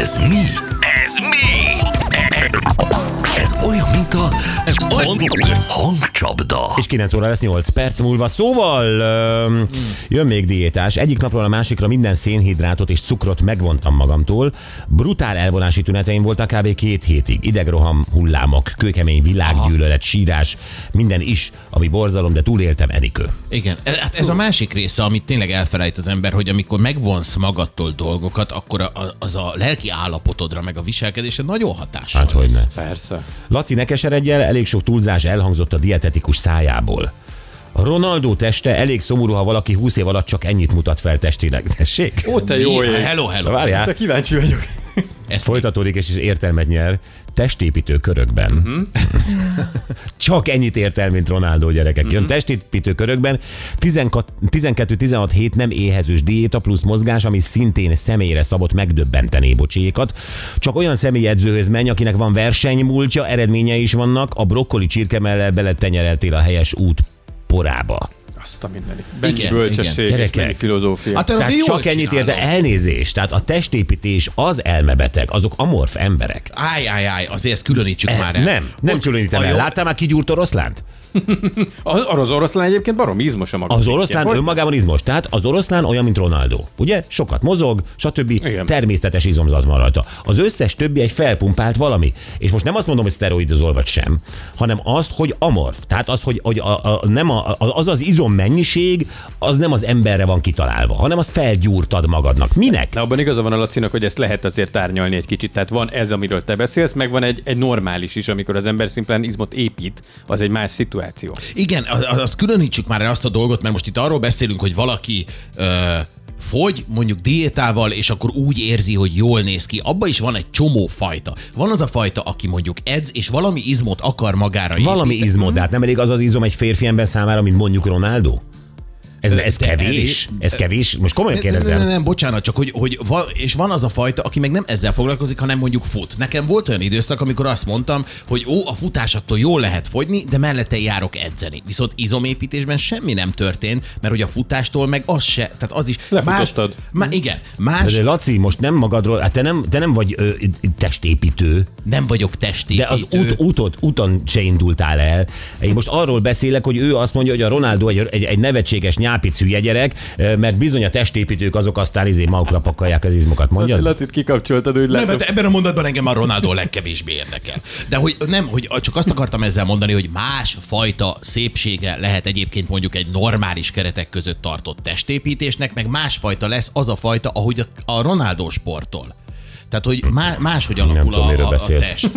Ez mi? Ez mi? Ez olyan, mint a hangcsapda. És 9 óra lesz 8 perc múlva. Szóval öm, jön még diétás. Egyik napról a másikra minden szénhidrátot és cukrot megvontam magamtól. Brutál elvonási tüneteim voltak kb. két hétig. Idegroham, hullámok, kőkemény világgyűlölet, sírás, minden is, ami borzalom, de túléltem Enikő. Igen, e- hát ez a másik része, amit tényleg elfelejt az ember, hogy amikor megvonsz magadtól dolgokat, akkor a- az a lelki állapotodra, meg a viselkedésre nagyon hatással Hát hogy ne. Persze. Laci, ne keseredj el, elég sok túlzás elhangzott a dietetikus szájából. Ronaldo teste elég szomorú, ha valaki 20 év alatt csak ennyit mutat fel testileg. Tessék? Ó, te jó ég. Hello, hello. Várjál, Te kíváncsi vagyok. Ezt folytatódik és is értelmet nyer testépítő körökben. Uh-huh. Csak ennyit ért el, mint Ronaldo gyerekek. Jön testépítő körökben 12-16 hét nem éhezős diéta plusz mozgás, ami szintén személyre szabott megdöbbentené bocsékat. Csak olyan személyedzőhöz menj, akinek van versenymúltja, eredménye is vannak, a brokkoli csirkemellel beletenyereltél a helyes út porába. Azt a mindenit. Mennyi Igen, bölcsesség igen. és mennyi filozófia. Hát te Tehát csak ennyit érte csinálod. elnézés. Tehát a testépítés az elmebeteg, azok amorf emberek. Áj, áj, áj, azért ezt különítsük már el. Nem, nem Hogy különítem el. jó- Láttál már kigyúrt oroszlánt? Az, oroszlán egyébként barom izmos a maga. Az oroszlán Hogy- önmagában izmos. Tehát az oroszlán olyan, mint Ronaldo. Ugye? Sokat mozog, stb. Igen. Természetes izomzat van rajta. Az összes többi egy felpumpált valami. És most nem azt mondom, hogy szteroidozol vagy sem, hanem azt, hogy amorf. Tehát az, hogy, hogy a, a, nem a, az az izom mennyiség, az nem az emberre van kitalálva, hanem azt felgyúrtad magadnak. Minek? De abban igaza van a Lacinak, hogy ezt lehet azért árnyalni egy kicsit. Tehát van ez, amiről te beszélsz, meg van egy, egy normális is, amikor az ember szimplán izmot épít, az egy más szituáció. Igen, az- az- azt különítsük már el azt a dolgot, mert most itt arról beszélünk, hogy valaki ö, fogy, mondjuk diétával, és akkor úgy érzi, hogy jól néz ki. Abba is van egy csomó fajta. Van az a fajta, aki mondjuk edz, és valami izmot akar magára Valami építeni. izmod, de hát nem elég az az izom egy férfi ember számára, mint mondjuk Ronaldo? Ez, ez de kevés? elég- Ez kevés? Most komolyan Nem, nem, nem, kérdezem. nem, bocsánat, csak hogy, hogy van, és van az a fajta, aki meg nem ezzel foglalkozik, hanem mondjuk fut. Nekem volt olyan időszak, amikor azt mondtam, hogy ó, a futás attól jól lehet fogyni, de mellette járok edzeni. Viszont izomépítésben semmi nem történt, mert hogy a futástól meg az se, tehát az is. Más, Lefutottad. má, igen, más, De Laci, most nem magadról, hát te nem, te nem vagy ö, testépítő, nem vagyok de testépítő. az út, útot, úton se indultál el. Én most arról beszélek, hogy ő azt mondja, hogy a Ronaldo egy, egy, egy nevetséges nyápic hülye gyerek, ö, mert bizony a testépítők azok aztán izé magukra pakolják az izmokat. Mondja? Lacit kikapcsoltad, úgy Nem, mert ebben a mondatban engem a Ronaldo a legkevésbé érdekel. De hogy nem, hogy csak azt akartam ezzel mondani, hogy más fajta szépsége lehet egyébként mondjuk egy normális keretek között tartott testépítésnek, meg másfajta lesz az a fajta, ahogy a, a Ronaldo sportol. Tehát, hogy má, máshogy alakul tudom, a, miről a, a beszélsz. test.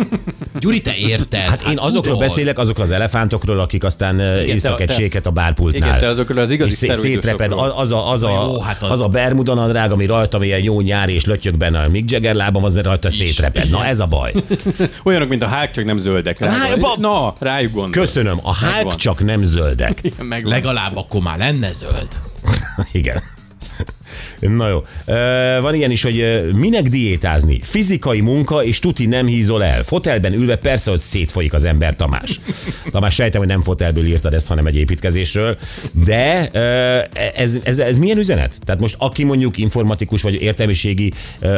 Gyuri, te érted? Hát én azokról tudod. beszélek, azokról az elefántokról, akik aztán Igen, isznak egy séket a bárpultnál. Igen, te azokról az igazi szétreped, az a, az a, jó, hát az- az a bermudanadrág, ami rajtam ilyen jó nyári és lötyög benne a Mick Jagger lábam, az mert rajta szétreped. Na ez a baj. Olyanok, mint a hák, csak nem zöldek. Rá, Na, rájuk gondol. Köszönöm, a hák csak nem zöldek. Megvan. Legalább akkor már lenne zöld. Igen. Na jó. Van ilyen is, hogy minek diétázni? Fizikai munka, és tuti nem hízol el. Fotelben ülve persze, hogy szétfolyik az ember, Tamás. Tamás, sejtem, hogy nem fotelből írtad ezt, hanem egy építkezésről. De ez, ez, ez milyen üzenet? Tehát most aki mondjuk informatikus vagy értelmiségi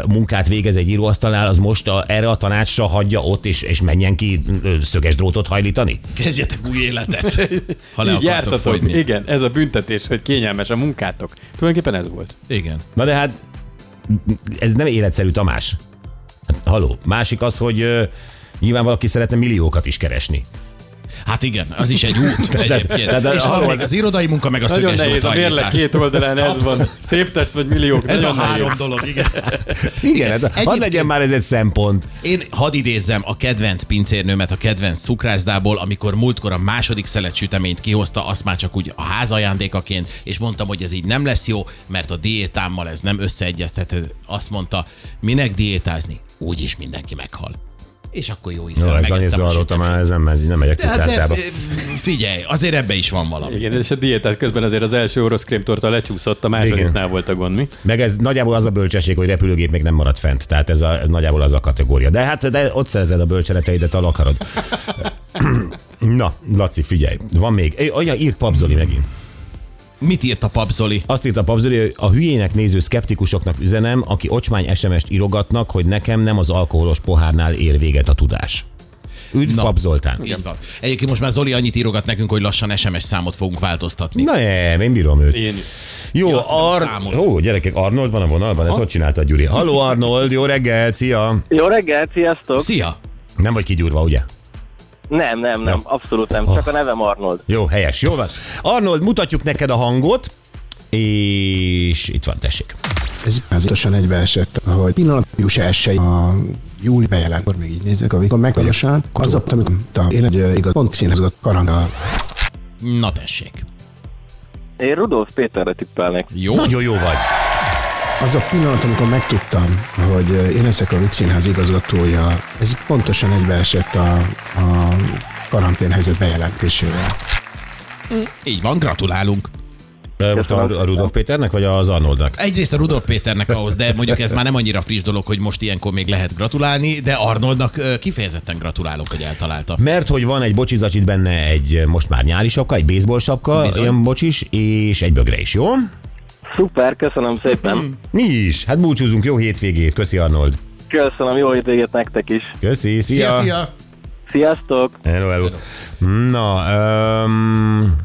munkát végez egy íróasztalnál, az most a, erre a tanácsra hagyja ott, és, és menjen ki szöges drótot hajlítani? Kezdjetek új életet, ha le akartok fogyni. Igen, ez a büntetés, hogy kényelmes a munkátok. Tulajdonképpen ez volt. Igen. Na de hát ez nem életszerű, Tamás. Hát, haló. Másik az, hogy ö, nyilván valaki szeretne milliókat is keresni. Hát igen, az is egy út egyébként. tehát És arról van az- még az irodai munka, meg a Nagyon szöges nehéz, a mérleg két oldalán ez van. Szép test vagy milliók. Ez a nehéz. három dolog, igen. Igen, hát hadd Egyébként- legyen már ez egy szempont. Én hadd idézzem a kedvenc pincérnőmet a kedvenc cukrászdából, amikor múltkor a második szelet süteményt kihozta, azt már csak úgy a ház ajándékaként, és mondtam, hogy ez így nem lesz jó, mert a diétámmal ez nem összeegyeztethető. Azt mondta, minek diétázni? Úgyis mindenki meghal. És akkor jó ízűen Jó, ez a hallottam süteményt. már, ez nem, megy, nem megyek Hát de, cukrászdába. figyelj, azért ebbe is van valami. Igen, és a diétát közben azért az első orosz krémtorta lecsúszott, a másodiknál volt a gond, mi? Meg ez nagyjából az a bölcsesség, hogy repülőgép még nem maradt fent. Tehát ez, a, ez nagyjából az a kategória. De hát de ott szerzed a bölcseleteidet, ahol akarod. Na, Laci, figyelj. Van még. Olyan írt papzoli megint. Mit írt a papzoli? Azt írta Pabzoli, hogy a hülyének néző szkeptikusoknak üzenem, aki ocsmány SMS-t írogatnak, hogy nekem nem az alkoholos pohárnál ér véget a tudás. Üdv, Na. Pap Zoltán. Így van. Egyébként most már Zoli annyit írogat nekünk, hogy lassan SMS számot fogunk változtatni. Na nem, én bírom őt. Én. Jó, Ja, Ar... Ó, gyerekek, Arnold van a vonalban, ezt ott csinálta Gyuri. Halló Arnold, jó reggel, szia! Jó reggelt, sziasztok! Szia! Nem vagy kigyúrva, ugye? Nem, nem, nem, abszolút nem, csak a nevem Arnold. Jó, helyes, jó van. Arnold, mutatjuk neked a hangot, és itt van, tessék. Ez pontosan egybeesett, hogy pillanat július 1 a júli bejelent, akkor még így nézzük, amikor megvegyesen, az ott, amikor mondtam, én egy ö, igaz, pont színhez a karanda, Na tessék. Én Rudolf Péterre tippelnék. Jó? Nagyon jó vagy. Az a pillanat, amikor megtudtam, hogy ö, én leszek a Vic Színház igazgatója, ez pontosan egybeesett a, a karanténhelyzet bejelentésével. Így van, gratulálunk. Most a, a Rudolf Péternek, vagy az Arnoldnak? Egyrészt a Rudolf Péternek ahhoz, de mondjuk ez már nem annyira friss dolog, hogy most ilyenkor még lehet gratulálni, de Arnoldnak kifejezetten gratulálok, hogy eltalálta. Mert hogy van egy bocsizacsit benne egy most már nyári sapka, egy baseball sapka, Bizony. olyan bocsis, és egy bögre is, jó? Szuper, köszönöm szépen. Mi is? Hát búcsúzunk, jó hétvégét, köszi Arnold. Köszönöm, jó hétvégét nektek is. Köszi, szia! Szia, szia! Sziasztok! Hello, hello. Na, um,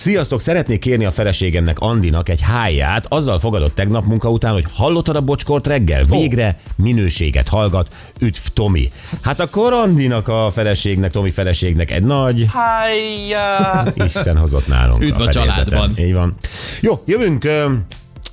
Sziasztok, szeretnék kérni a feleségemnek, Andinak egy háját. Azzal fogadott tegnap munka után, hogy hallottad a bocskort reggel? Végre minőséget hallgat. Üdv, Tomi. Hát akkor Andinak a feleségnek, Tomi feleségnek egy nagy... Hájjá! Isten hozott nálunk. Üdv a fedélzeten. családban. Így van. Jó, jövünk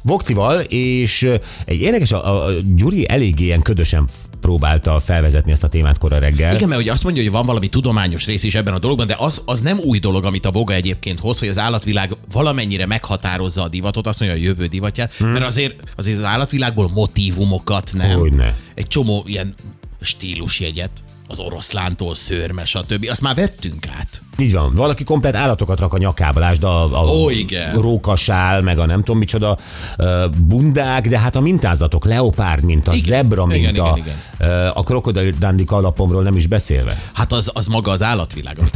Vokcival, és egy érdekes, a, a Gyuri eléggé ilyen ködösen próbálta felvezetni ezt a témát kora reggel. Igen, mert hogy azt mondja, hogy van valami tudományos rész is ebben a dologban, de az, az nem új dolog, amit a Boga egyébként hoz, hogy az állatvilág valamennyire meghatározza a divatot, azt mondja a jövő divatját, hmm. mert azért, azért az állatvilágból motivumokat nem. Hogyne. Egy csomó ilyen stílusjegyet, az oroszlántól szőrme, stb. Azt már vettünk át. Így van, valaki komplet állatokat rak a nyakába, lásd a, a Ó, igen. rókasál, meg a nem tudom micsoda bundák, de hát a mintázatok, leopárd minta, Igen. zebra Igen, minta, igen, igen. ö, a krokodil dandik alapomról nem is beszélve. Hát az, az maga az állatvilág, amit a